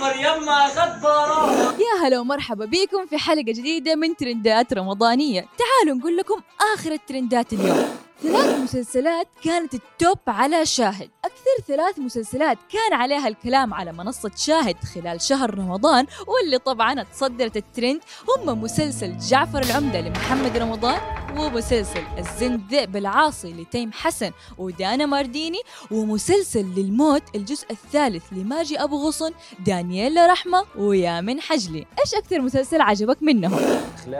جعفر يما براءة يا هلا ومرحبا بكم في حلقة جديدة من ترندات رمضانية. تعالوا نقول لكم آخر الترندات اليوم. ثلاث مسلسلات كانت ال top على شاهد. أكثر ثلاث مسلسلات كان عليها الكلام على منصة شاهد خلال شهر رمضان واللي طبعا تصدرت الترند هم مسلسل جعفر العمدة لمحمد رمضان ومسلسل الزند ذئب العاصي لتيم حسن ودانا مارديني ومسلسل للموت الجزء الثالث لماجي أبو غصن دانييلا رحمة ويامن حجلي إيش أكثر مسلسل عجبك منهم؟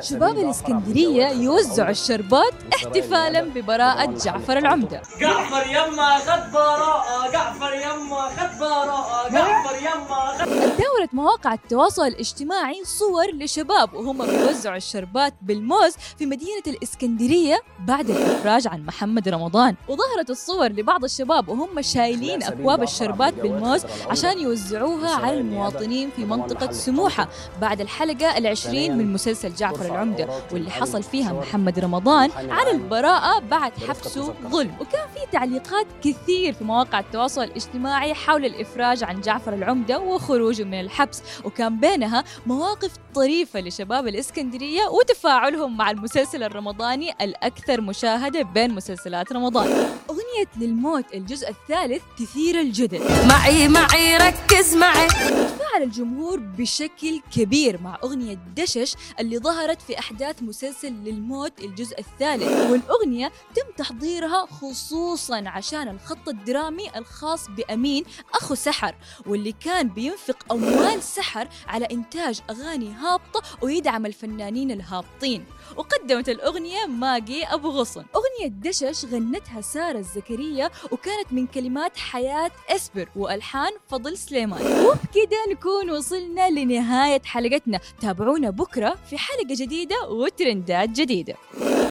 شباب الإسكندرية يوزعوا الشربات احتفالا ببراءة جعفر العمدة جعفر يما خد براءة جعفر يما خد براءة جعفر يما خد دورت مواقع التواصل الاجتماعي صور لشباب وهم بيوزعوا الشربات بالموز في مدينة الإسكندرية بعد الإفراج عن محمد رمضان. وظهرت الصور لبعض الشباب وهم شايلين أكواب الشربات بالموز عشان يوزعوها على المواطنين في منطقة سموحة. بعد الحلقة العشرين من مسلسل جعفر العمدة واللي حصل فيها محمد رمضان على البراءة بعد حبسه ظلم. وكان في تعليقات كثير في مواقع التواصل الاجتماعي حول الإفراج عن جعفر العمدة وخروجه من الحبس وكان بينها مواقف طريفة لشباب الإسكندرية وتفاعلهم مع المسلسل الرمضاني الأكثر مشاهدة بين مسلسلات رمضان. أغنية للموت الجزء الثالث تثير الجدل. معي معي ركز معي. تفاعل الجمهور بشكل كبير مع أغنية دشش اللي ظهرت في أحداث مسلسل للموت الجزء الثالث. والأغنية تم تحضيرها خصوصا عشان الخط الدرامي الخاص بأمين أخو سحر واللي كان بينفق أموال سحر على إنتاج أغاني هابطة ويدعم الفنانين الهابطين. وقدمت الأغنية ماجي أبو غصن. أغنية دشش غنتها سارة الزكريا وكانت من كلمات حياة إسبر وألحان فضل سليمان. وبكده نكون وصلنا لنهاية حلقتنا. تابعونا بكرة في حلقة جديدة وترندات جديدة.